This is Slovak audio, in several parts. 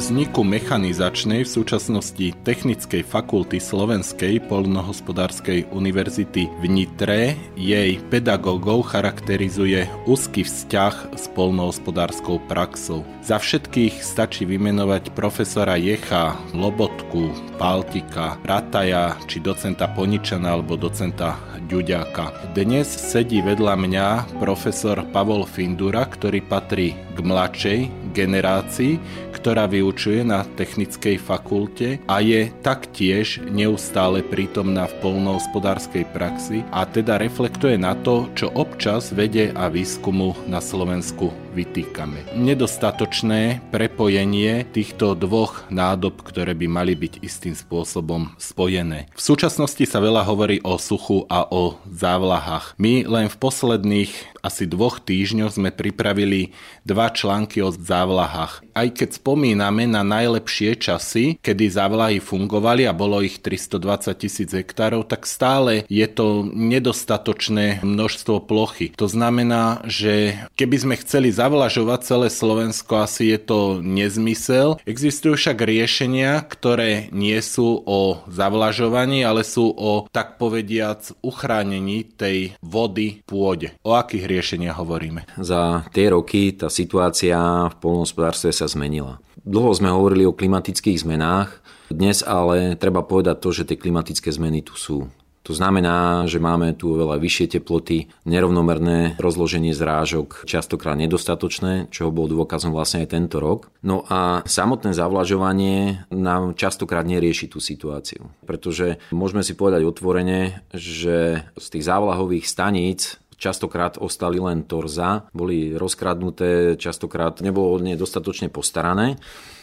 Vzniku mechanizačnej v súčasnosti Technickej fakulty Slovenskej polnohospodárskej univerzity v Nitre jej pedagógov charakterizuje úzky vzťah s polnohospodárskou praxou. Za všetkých stačí vymenovať profesora Jecha, Lobotku, Paltika, Rataja či docenta Poničana alebo docenta Ďuďáka. Dnes sedí vedľa mňa profesor Pavol Findura, ktorý patrí k mladšej generácii, ktorá vyučuje na technickej fakulte a je taktiež neustále prítomná v polnohospodárskej praxi a teda reflektuje na to, čo občas vede a výskumu na Slovensku vytýkame. Nedostatočné prepojenie týchto dvoch nádob, ktoré by mali byť istým spôsobom spojené. V súčasnosti sa veľa hovorí o suchu a o závlahách. My len v posledných asi dvoch týždňoch sme pripravili dva články o závlahách. Aj keď spomíname na najlepšie časy, kedy závlahy fungovali a bolo ich 320 tisíc hektárov, tak stále je to nedostatočné množstvo plochy. To znamená, že keby sme chceli zavlažovať celé Slovensko, asi je to nezmysel. Existujú však riešenia, ktoré nie sú o zavlažovaní, ale sú o, tak povediac, uchránení tej vody pôde. O akých riešenia hovoríme? Za tie roky tá situácia v polnohospodárstve sa zmenila. Dlho sme hovorili o klimatických zmenách, dnes ale treba povedať to, že tie klimatické zmeny tu sú. To znamená, že máme tu oveľa vyššie teploty, nerovnomerné rozloženie zrážok, častokrát nedostatočné, čo bol dôkazom vlastne aj tento rok. No a samotné zavlažovanie nám častokrát nerieši tú situáciu. Pretože môžeme si povedať otvorene, že z tých závlahových staníc častokrát ostali len torza, boli rozkradnuté, častokrát nebolo nedostatočne postarané.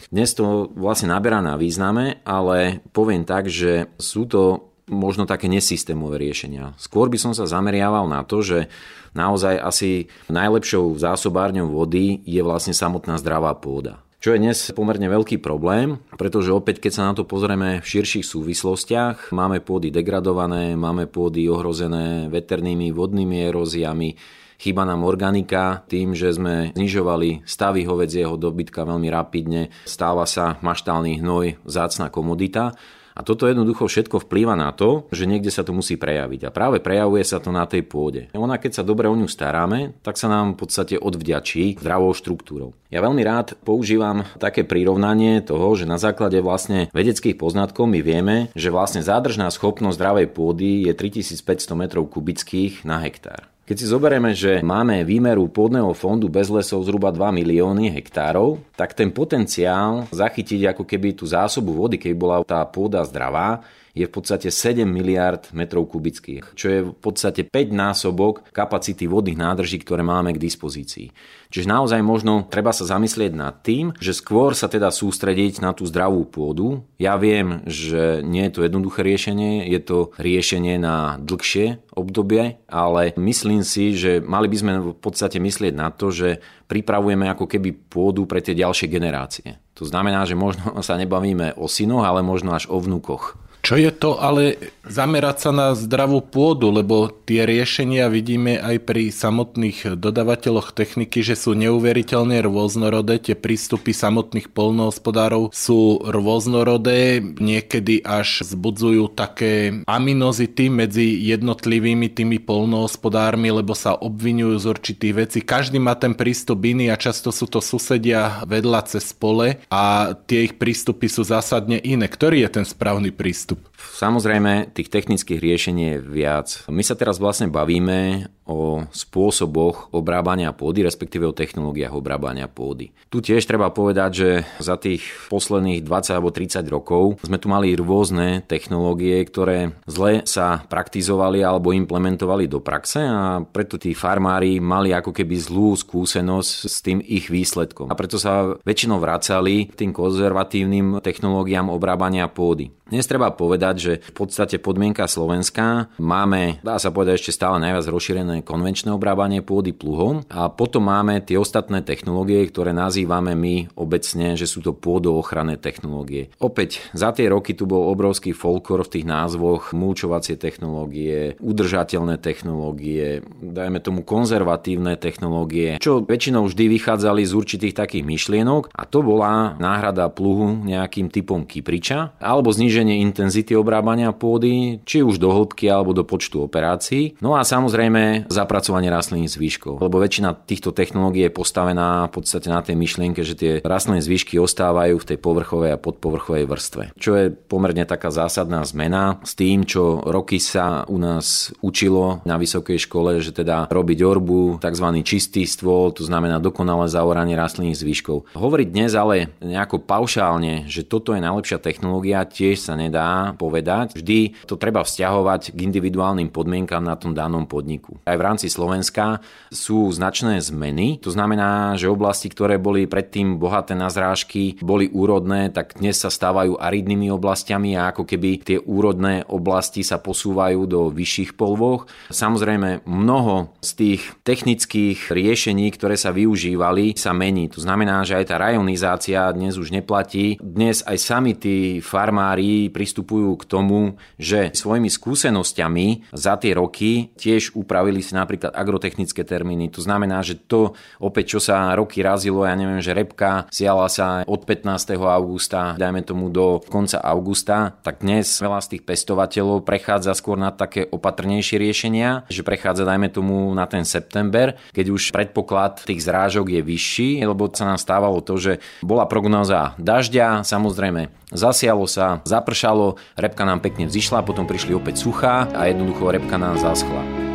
Dnes to vlastne naberá na význame, ale poviem tak, že sú to možno také nesystémové riešenia. Skôr by som sa zameriaval na to, že naozaj asi najlepšou zásobárňou vody je vlastne samotná zdravá pôda. Čo je dnes pomerne veľký problém, pretože opäť keď sa na to pozrieme v širších súvislostiach, máme pôdy degradované, máme pôdy ohrozené veternými vodnými eróziami, Chýba nám organika tým, že sme znižovali stavy hovedzieho dobytka veľmi rapidne, stáva sa maštálny hnoj zácna komodita a toto jednoducho všetko vplýva na to, že niekde sa to musí prejaviť. A práve prejavuje sa to na tej pôde. Ona, keď sa dobre o ňu staráme, tak sa nám v podstate odvďačí zdravou štruktúrou. Ja veľmi rád používam také prirovnanie toho, že na základe vlastne vedeckých poznatkov my vieme, že vlastne zádržná schopnosť zdravej pôdy je 3500 m kubických na hektár. Keď si zoberieme, že máme výmeru pôdneho fondu bez lesov zhruba 2 milióny hektárov, tak ten potenciál zachytiť ako keby tú zásobu vody, keby bola tá pôda zdravá, je v podstate 7 miliard metrov kubických, čo je v podstate 5 násobok kapacity vodných nádrží, ktoré máme k dispozícii. Čiže naozaj možno treba sa zamyslieť nad tým, že skôr sa teda sústrediť na tú zdravú pôdu. Ja viem, že nie je to jednoduché riešenie, je to riešenie na dlhšie obdobie, ale myslím si, že mali by sme v podstate myslieť na to, že pripravujeme ako keby pôdu pre tie ďalšie generácie. To znamená, že možno sa nebavíme o synoch, ale možno až o vnúkoch. Čo je to ale zamerať sa na zdravú pôdu, lebo tie riešenia vidíme aj pri samotných dodavateľoch techniky, že sú neuveriteľne rôznorodé, tie prístupy samotných polnohospodárov sú rôznorodé, niekedy až zbudzujú také aminozity medzi jednotlivými tými polnohospodármi, lebo sa obvinujú z určitých vecí. Každý má ten prístup iný a často sú to susedia vedľa cez pole a tie ich prístupy sú zásadne iné. Ktorý je ten správny prístup? Samozrejme, tých technických riešení je viac. My sa teraz vlastne bavíme o spôsoboch obrábania pôdy, respektíve o technológiách obrábania pôdy. Tu tiež treba povedať, že za tých posledných 20 alebo 30 rokov sme tu mali rôzne technológie, ktoré zle sa praktizovali alebo implementovali do praxe a preto tí farmári mali ako keby zlú skúsenosť s tým ich výsledkom. A preto sa väčšinou vracali tým konzervatívnym technológiám obrábania pôdy. Dnes treba povedať, že v podstate podmienka Slovenska máme, dá sa povedať, ešte stále najviac rozšírené konvenčné obrábanie pôdy pluhom a potom máme tie ostatné technológie, ktoré nazývame my obecne, že sú to pôdoochranné technológie. Opäť za tie roky tu bol obrovský folklor v tých názvoch, mulčovacie technológie, udržateľné technológie, dajme tomu konzervatívne technológie, čo väčšinou vždy vychádzali z určitých takých myšlienok a to bola náhrada pluhu nejakým typom kypriča alebo zníženie intenzity obrábania pôdy, či už do hĺbky alebo do počtu operácií. No a samozrejme zapracovanie rastlinných zvyškov, lebo väčšina týchto technológií je postavená v podstate na tej myšlienke, že tie rastlinné zvyšky ostávajú v tej povrchovej a podpovrchovej vrstve. Čo je pomerne taká zásadná zmena s tým, čo roky sa u nás učilo na vysokej škole, že teda robiť orbu, tzv. čistý stôl, to znamená dokonalé zaoranie rastlinných zvyškov. Hovoriť dnes ale nejako paušálne, že toto je najlepšia technológia, tiež sa nedá povedať. Vždy to treba vzťahovať k individuálnym podmienkam na tom danom podniku. Aj v rámci Slovenska sú značné zmeny. To znamená, že oblasti, ktoré boli predtým bohaté na zrážky, boli úrodné, tak dnes sa stávajú aridnými oblastiami a ako keby tie úrodné oblasti sa posúvajú do vyšších polvoch. Samozrejme, mnoho z tých technických riešení, ktoré sa využívali, sa mení. To znamená, že aj tá rajonizácia dnes už neplatí. Dnes aj sami tí farmári pristupujú k tomu, že svojimi skúsenosťami za tie roky tiež upravili si napríklad agrotechnické termíny. To znamená, že to opäť, čo sa roky razilo, ja neviem, že repka siala sa od 15. augusta, dajme tomu do konca augusta, tak dnes veľa z tých pestovateľov prechádza skôr na také opatrnejšie riešenia, že prechádza, dajme tomu, na ten september, keď už predpoklad tých zrážok je vyšší, lebo sa nám stávalo to, že bola prognoza dažďa, samozrejme zasialo sa, zapršalo, repka nám pekne vzýšla, potom prišli opäť suchá a jednoducho repka nám zaschla.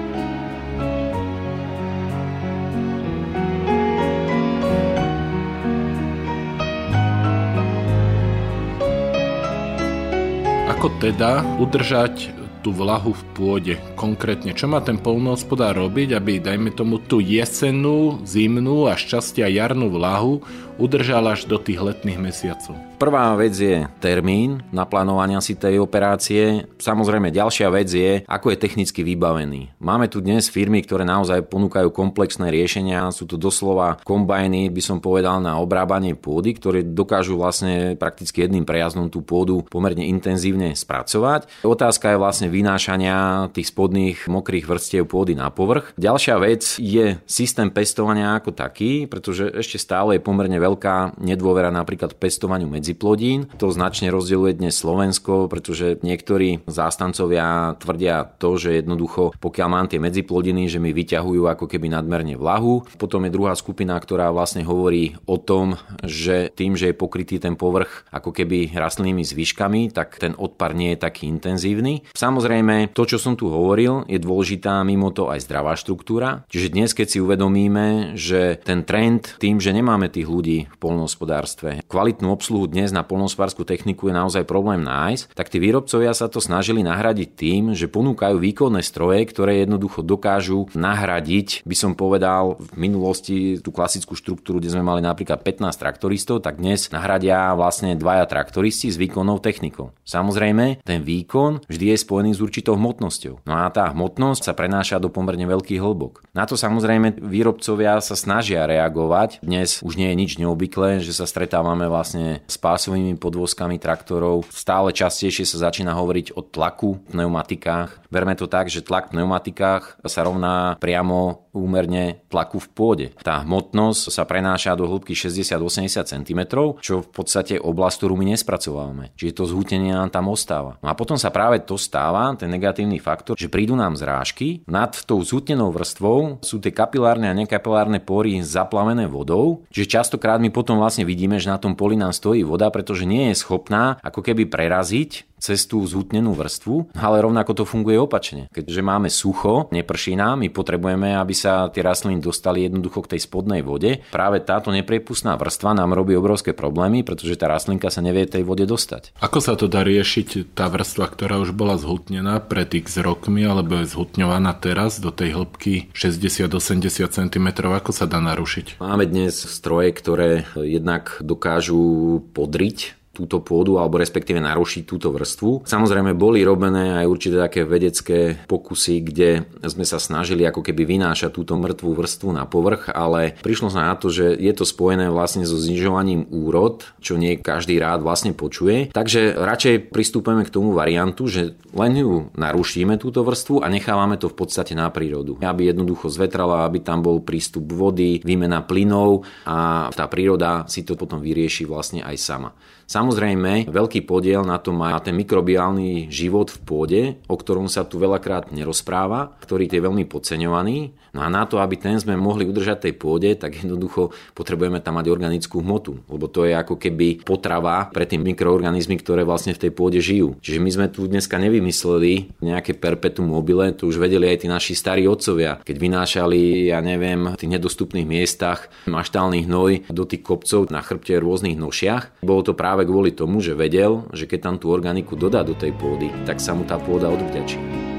Teda udržať tú vlahu v pôde. Konkrétne, čo má ten polnohospodár robiť, aby, dajme tomu, tú jesennú, zimnú a šťastia jarnú vlahu udržal až do tých letných mesiacov. Prvá vec je termín naplánovania si tej operácie. Samozrejme, ďalšia vec je, ako je technicky vybavený. Máme tu dnes firmy, ktoré naozaj ponúkajú komplexné riešenia. Sú to doslova kombajny, by som povedal, na obrábanie pôdy, ktoré dokážu vlastne prakticky jedným prejazdom tú pôdu pomerne intenzívne spracovať. Otázka je vlastne vynášania tých spodných mokrých vrstiev pôdy na povrch. Ďalšia vec je systém pestovania ako taký, pretože ešte stále je pomerne veľká nedôvera napríklad pestovaniu medziplodín. To značne rozdieluje dnes Slovensko, pretože niektorí zástancovia tvrdia to, že jednoducho pokiaľ mám tie medziplodiny, že mi vyťahujú ako keby nadmerne vlahu. Potom je druhá skupina, ktorá vlastne hovorí o tom, že tým, že je pokrytý ten povrch ako keby rastlinnými zvyškami, tak ten odpar nie je taký intenzívny. Samozrejme, to, čo som tu hovoril, je dôležitá mimo to aj zdravá štruktúra. Čiže dnes, keď si uvedomíme, že ten trend tým, že nemáme tých ľudí ľudí v polnohospodárstve. Kvalitnú obsluhu dnes na polnohospodárskú techniku je naozaj problém nájsť, tak tí výrobcovia sa to snažili nahradiť tým, že ponúkajú výkonné stroje, ktoré jednoducho dokážu nahradiť, by som povedal, v minulosti tú klasickú štruktúru, kde sme mali napríklad 15 traktoristov, tak dnes nahradia vlastne dvaja traktoristi s výkonnou technikou. Samozrejme, ten výkon vždy je spojený s určitou hmotnosťou. No a tá hmotnosť sa prenáša do pomerne veľkých hĺbok. Na to samozrejme výrobcovia sa snažia reagovať. Dnes už nie je nič neobvyklé, že sa stretávame vlastne s pásovými podvozkami traktorov. Stále častejšie sa začína hovoriť o tlaku v pneumatikách. Berme to tak, že tlak v pneumatikách sa rovná priamo úmerne tlaku v pôde. Tá hmotnosť sa prenáša do hĺbky 60-80 cm, čo v podstate oblasť, ktorú my nespracovávame. Čiže to zhutenie nám tam ostáva. No a potom sa práve to stáva, ten negatívny faktor, že prídu nám zrážky, nad tou zhutnenou vrstvou sú tie kapilárne a nekapilárne pory zaplavené vodou, čiže častokrát my potom vlastne vidíme, že na tom poli nám stojí voda, pretože nie je schopná ako keby preraziť cez tú zhutnenú vrstvu, ale rovnako to funguje opačne. Keďže máme sucho, neprší nám, my potrebujeme, aby sa tie rastliny dostali jednoducho k tej spodnej vode. Práve táto nepriepustná vrstva nám robí obrovské problémy, pretože tá rastlinka sa nevie tej vode dostať. Ako sa to dá riešiť tá vrstva, ktorá už bola zhutnená pred x rokmi, alebo je zhutňovaná teraz do tej hĺbky 60-80 cm, ako sa dá narušiť? Máme dnes stroje, ktoré jednak dokážu podriť túto pôdu alebo respektíve narušiť túto vrstvu. Samozrejme boli robené aj určité také vedecké pokusy, kde sme sa snažili ako keby vynášať túto mŕtvú vrstvu na povrch, ale prišlo sa na to, že je to spojené vlastne so znižovaním úrod, čo nie každý rád vlastne počuje. Takže radšej pristúpeme k tomu variantu, že len ju narušíme túto vrstvu a nechávame to v podstate na prírodu. Aby jednoducho zvetrala, aby tam bol prístup vody, výmena plynov a tá príroda si to potom vyrieši vlastne aj sama. Samozrejme, veľký podiel na to má ten mikrobiálny život v pôde, o ktorom sa tu veľakrát nerozpráva, ktorý je veľmi podceňovaný. No a na to, aby ten sme mohli udržať tej pôde, tak jednoducho potrebujeme tam mať organickú hmotu, lebo to je ako keby potrava pre tie mikroorganizmy, ktoré vlastne v tej pôde žijú. Čiže my sme tu dneska nevymysleli nejaké perpetuum mobile, to už vedeli aj tí naši starí otcovia, keď vynášali, ja neviem, v tých nedostupných miestach maštálny hnoj do tých kopcov na chrbte rôznych nošiach. Bolo to práve kvôli tomu, že vedel, že keď tam tú organiku dodá do tej pôdy, tak sa mu tá pôda odvďačí.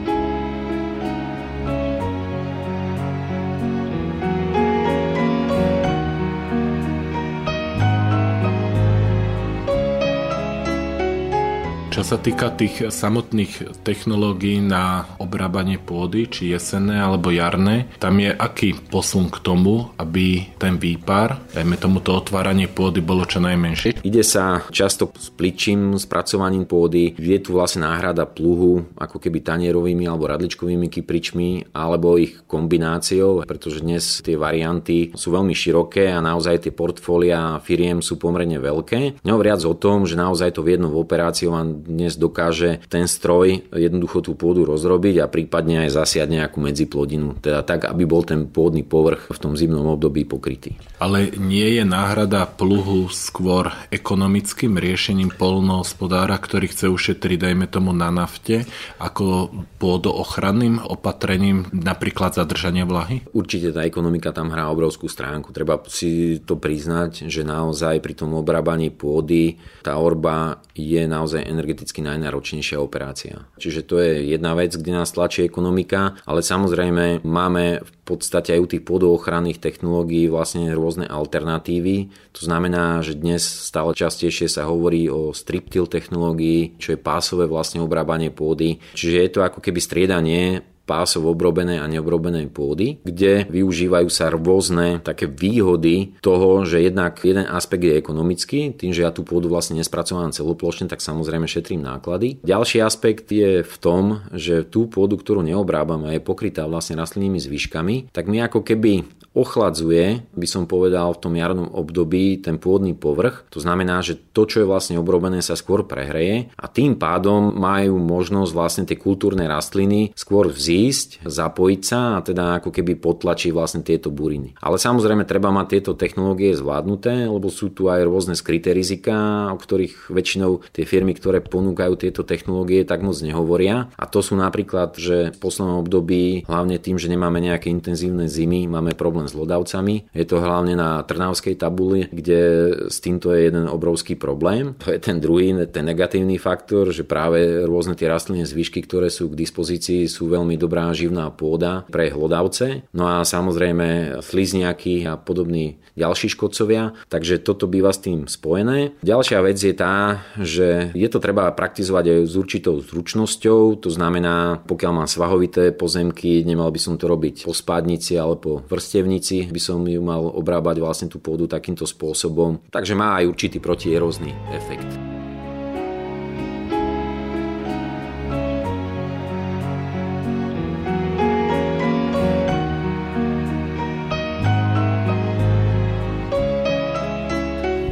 Čo sa týka tých samotných technológií na obrábanie pôdy, či jesenné alebo jarné, tam je aký posun k tomu, aby ten výpar, dajme tomu to otváranie pôdy, bolo čo najmenšie? Ide sa často s pličím spracovaním pôdy, je tu vlastne náhrada pluhu, ako keby tanierovými alebo radličkovými kypričmi, alebo ich kombináciou, pretože dnes tie varianty sú veľmi široké a naozaj tie portfólia firiem sú pomerne veľké. Nehovoriac o tom, že naozaj to v jednou operáciou vám dnes dokáže ten stroj jednoducho tú pôdu rozrobiť a prípadne aj zasiať nejakú medziplodinu, teda tak, aby bol ten pôdny povrch v tom zimnom období pokrytý. Ale nie je náhrada pluhu skôr ekonomickým riešením polnohospodára, ktorý chce ušetriť, dajme tomu, na nafte, ako pôdoohranným opatrením, napríklad zadržania vlahy? Určite tá ekonomika tam hrá obrovskú stránku. Treba si to priznať, že naozaj pri tom obrábaní pôdy tá orba je naozaj energeticky najnáročnejšia operácia. Čiže to je jedna vec, kde nás tlačí ekonomika, ale samozrejme máme v podstate aj u tých pôdoochranných technológií vlastne rôzne alternatívy. To znamená, že dnes stále častejšie sa hovorí o striptil technológii, čo je pásové vlastne obrábanie pôdy. Čiže je to ako keby striedanie pásov obrobenej a neobrobenej pôdy, kde využívajú sa rôzne také výhody toho, že jednak jeden aspekt je ekonomický, tým, že ja tú pôdu vlastne nespracovávam celoplošne, tak samozrejme šetrím náklady. Ďalší aspekt je v tom, že tú pôdu, ktorú neobrábam a je pokrytá vlastne rastlinnými zvyškami, tak mi ako keby ochladzuje, by som povedal, v tom jarnom období ten pôdny povrch. To znamená, že to, čo je vlastne obrobené, sa skôr prehreje a tým pádom majú možnosť vlastne tie kultúrne rastliny skôr vzít zísť, zapojiť sa a teda ako keby potlačiť vlastne tieto buriny. Ale samozrejme treba mať tieto technológie zvládnuté, lebo sú tu aj rôzne skryté rizika, o ktorých väčšinou tie firmy, ktoré ponúkajú tieto technológie, tak moc nehovoria. A to sú napríklad, že v poslednom období, hlavne tým, že nemáme nejaké intenzívne zimy, máme problém s lodavcami. Je to hlavne na Trnavskej tabuli, kde s týmto je jeden obrovský problém. To je ten druhý, ten negatívny faktor, že práve rôzne tie rastlinné zvyšky, ktoré sú k dispozícii, sú veľmi dobrá živná pôda pre hlodavce. No a samozrejme slizniaky a podobní ďalší škodcovia, takže toto býva s tým spojené. Ďalšia vec je tá, že je to treba praktizovať aj s určitou zručnosťou, to znamená, pokiaľ mám svahovité pozemky, nemal by som to robiť po spádnici alebo vrstevnici, by som ju mal obrábať vlastne tú pôdu takýmto spôsobom, takže má aj určitý protierózny efekt.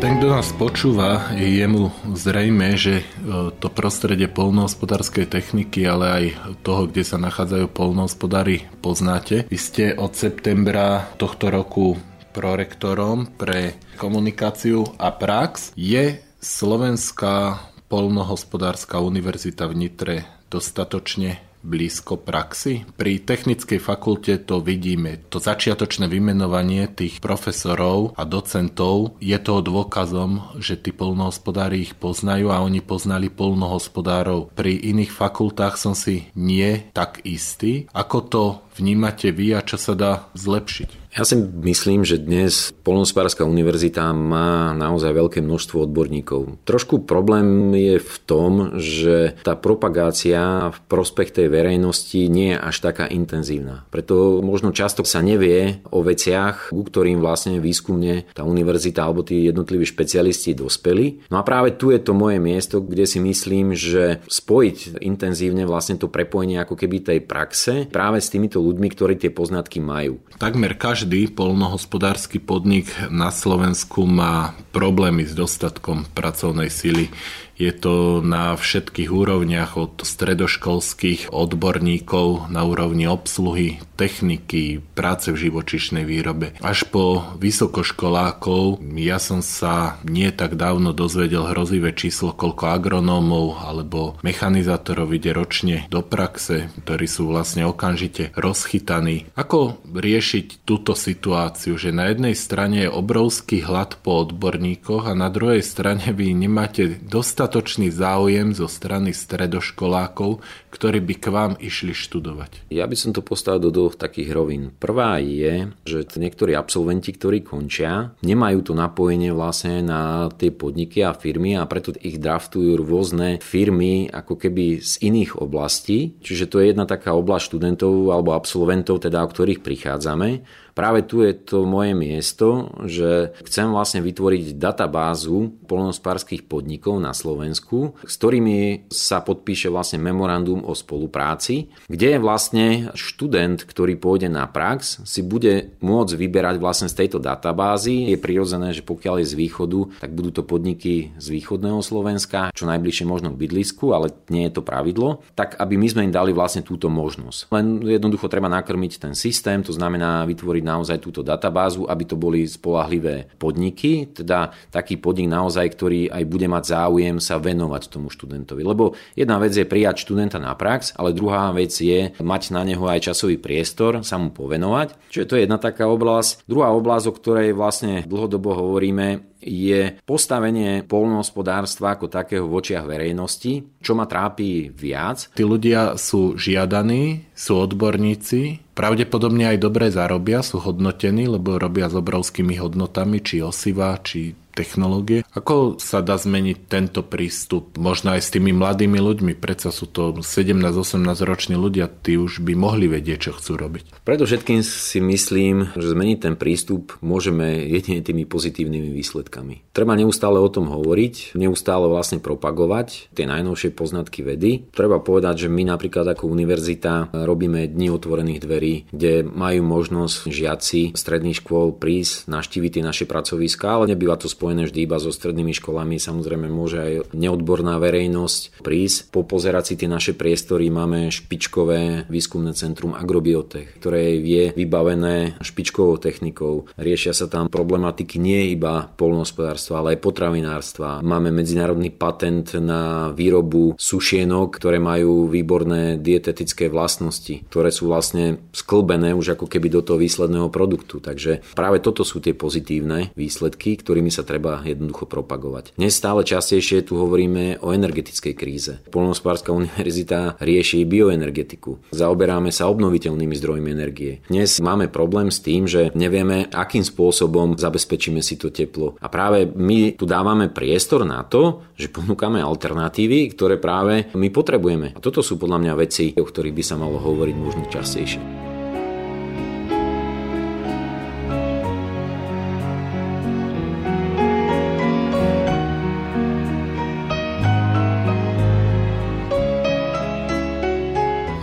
Kto nás počúva, je mu zrejme, že e, to prostredie polnohospodárskej techniky, ale aj toho, kde sa nachádzajú polnohospodári, poznáte. Vy ste od septembra tohto roku prorektorom pre komunikáciu a prax. Je Slovenská polnohospodárska univerzita v Nitre dostatočne blízko praxi? Pri technickej fakulte to vidíme. To začiatočné vymenovanie tých profesorov a docentov je toho dôkazom, že tí polnohospodári ich poznajú a oni poznali polnohospodárov. Pri iných fakultách som si nie tak istý. Ako to vnímate vy a čo sa dá zlepšiť? Ja si myslím, že dnes Polnospárska univerzita má naozaj veľké množstvo odborníkov. Trošku problém je v tom, že tá propagácia v prospech tej verejnosti nie je až taká intenzívna. Preto možno často sa nevie o veciach, ku ktorým vlastne výskumne tá univerzita alebo tí jednotliví špecialisti dospeli. No a práve tu je to moje miesto, kde si myslím, že spojiť intenzívne vlastne to prepojenie ako keby tej praxe práve s týmito ľuďmi, ktorí tie poznatky majú. Takmer každý polnohospodársky podnik na Slovensku má problémy s dostatkom pracovnej sily. Je to na všetkých úrovniach od stredoškolských odborníkov na úrovni obsluhy, techniky, práce v živočišnej výrobe. Až po vysokoškolákov ja som sa nie tak dávno dozvedel hrozivé číslo, koľko agronómov alebo mechanizátorov ide ročne do praxe, ktorí sú vlastne okamžite rozchytaní. Ako riešiť túto situáciu, že na jednej strane je obrovský hlad po odborníkoch a na druhej strane vy nemáte dostatok dostatočný záujem zo strany stredoškolákov, ktorí by k vám išli študovať? Ja by som to postavil do dvoch takých rovín. Prvá je, že niektorí absolventi, ktorí končia, nemajú to napojenie vlastne na tie podniky a firmy a preto ich draftujú rôzne firmy ako keby z iných oblastí. Čiže to je jedna taká oblasť študentov alebo absolventov, teda o ktorých prichádzame Práve tu je to moje miesto, že chcem vlastne vytvoriť databázu polnospárských podnikov na Slovensku, s ktorými sa podpíše vlastne memorandum o spolupráci, kde je vlastne študent, ktorý pôjde na prax, si bude môcť vyberať vlastne z tejto databázy. Je prirodzené, že pokiaľ je z východu, tak budú to podniky z východného Slovenska, čo najbližšie možno k bydlisku, ale nie je to pravidlo, tak aby my sme im dali vlastne túto možnosť. Len jednoducho treba nakrmiť ten systém, to znamená vytvoriť naozaj túto databázu, aby to boli spolahlivé podniky, teda taký podnik naozaj, ktorý aj bude mať záujem sa venovať tomu študentovi. Lebo jedna vec je prijať študenta na prax, ale druhá vec je mať na neho aj časový priestor, sa mu povenovať. Čiže to je jedna taká oblasť. Druhá oblasť, o ktorej vlastne dlhodobo hovoríme, je postavenie polnohospodárstva ako takého v očiach verejnosti, čo ma trápi viac. Tí ľudia sú žiadaní, sú odborníci, pravdepodobne aj dobre zarobia, sú hodnotení, lebo robia s obrovskými hodnotami, či osiva, či technológie. Ako sa dá zmeniť tento prístup? Možno aj s tými mladými ľuďmi, predsa sú to 17-18 roční ľudia, tí už by mohli vedieť, čo chcú robiť. Predovšetkým si myslím, že zmeniť ten prístup môžeme jedine tými pozitívnymi výsledkami. Treba neustále o tom hovoriť, neustále vlastne propagovať tie najnovšie poznatky vedy. Treba povedať, že my napríklad ako univerzita robíme dni otvorených dverí, kde majú možnosť žiaci stredných škôl prísť, naštíviť tie naše pracoviská, ale nebýva to spojené vždy iba so strednými školami. Samozrejme môže aj neodborná verejnosť prísť, popozerať si tie naše priestory. Máme špičkové výskumné centrum Agrobiotech, ktoré je vybavené špičkovou technikou. Riešia sa tam problematiky nie iba polnohospodárstva, ale aj potravinárstva. Máme medzinárodný patent na výrobu sušienok, ktoré majú výborné dietetické vlastnosti, ktoré sú vlastne sklbené už ako keby do toho výsledného produktu. Takže práve toto sú tie pozitívne výsledky, ktorými sa treba jednoducho propagovať. Dnes stále častejšie tu hovoríme o energetickej kríze. Polnohospodárska univerzita rieši bioenergetiku. Zaoberáme sa obnoviteľnými zdrojmi energie. Dnes máme problém s tým, že nevieme, akým spôsobom zabezpečíme si to teplo. A práve my tu dávame priestor na to, že ponúkame alternatívy, ktoré práve my potrebujeme. A toto sú podľa mňa veci, o ktorých by sa malo hovoriť možno častejšie.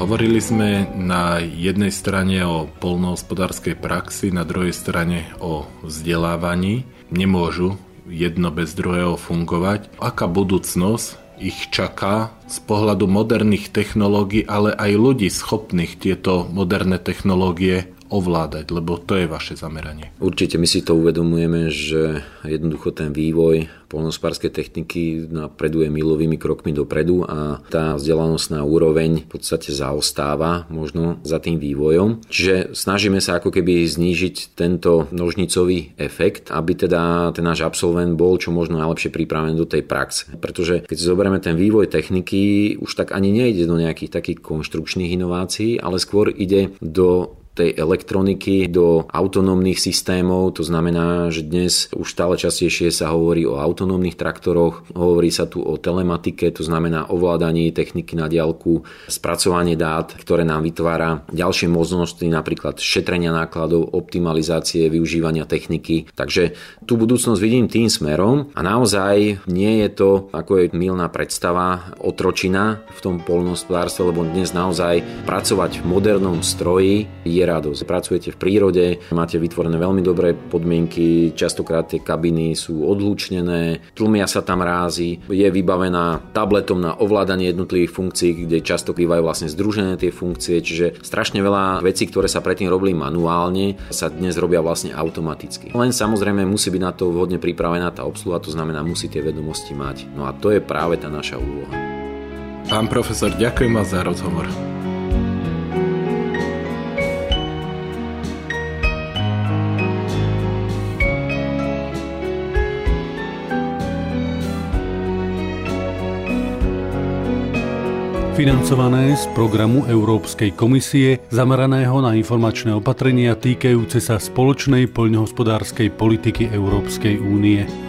Hovorili sme na jednej strane o polnohospodárskej praxi, na druhej strane o vzdelávaní. Nemôžu jedno bez druhého fungovať. Aká budúcnosť ich čaká z pohľadu moderných technológií, ale aj ľudí schopných tieto moderné technológie ovládať, lebo to je vaše zameranie. Určite my si to uvedomujeme, že jednoducho ten vývoj polnospárskej techniky napreduje milovými krokmi dopredu a tá vzdelanostná úroveň v podstate zaostáva možno za tým vývojom. Čiže snažíme sa ako keby znížiť tento nožnicový efekt, aby teda ten náš absolvent bol čo možno najlepšie pripravený do tej praxe. Pretože keď si zoberieme ten vývoj techniky, už tak ani nejde do nejakých takých konštrukčných inovácií, ale skôr ide do tej elektroniky do autonómnych systémov. To znamená, že dnes už stále častejšie sa hovorí o autonómnych traktoroch, hovorí sa tu o telematike, to znamená ovládaní techniky na diálku, spracovanie dát, ktoré nám vytvára ďalšie možnosti, napríklad šetrenia nákladov, optimalizácie využívania techniky. Takže tú budúcnosť vidím tým smerom a naozaj nie je to, ako je milná predstava, otročina v tom polnohospodárstve, lebo dnes naozaj pracovať v modernom stroji je radosť. Pracujete v prírode, máte vytvorené veľmi dobré podmienky, častokrát tie kabiny sú odlučnené, tlmia sa tam rázy, je vybavená tabletom na ovládanie jednotlivých funkcií, kde často bývajú vlastne združené tie funkcie, čiže strašne veľa vecí, ktoré sa predtým robili manuálne, sa dnes robia vlastne automaticky. Len samozrejme musí byť na to vhodne pripravená tá obsluha, to znamená musí tie vedomosti mať. No a to je práve tá naša úloha. Pán profesor, ďakujem vám za rozhovor. Financované z programu Európskej komisie zameraného na informačné opatrenia týkajúce sa spoločnej poľnohospodárskej politiky Európskej únie.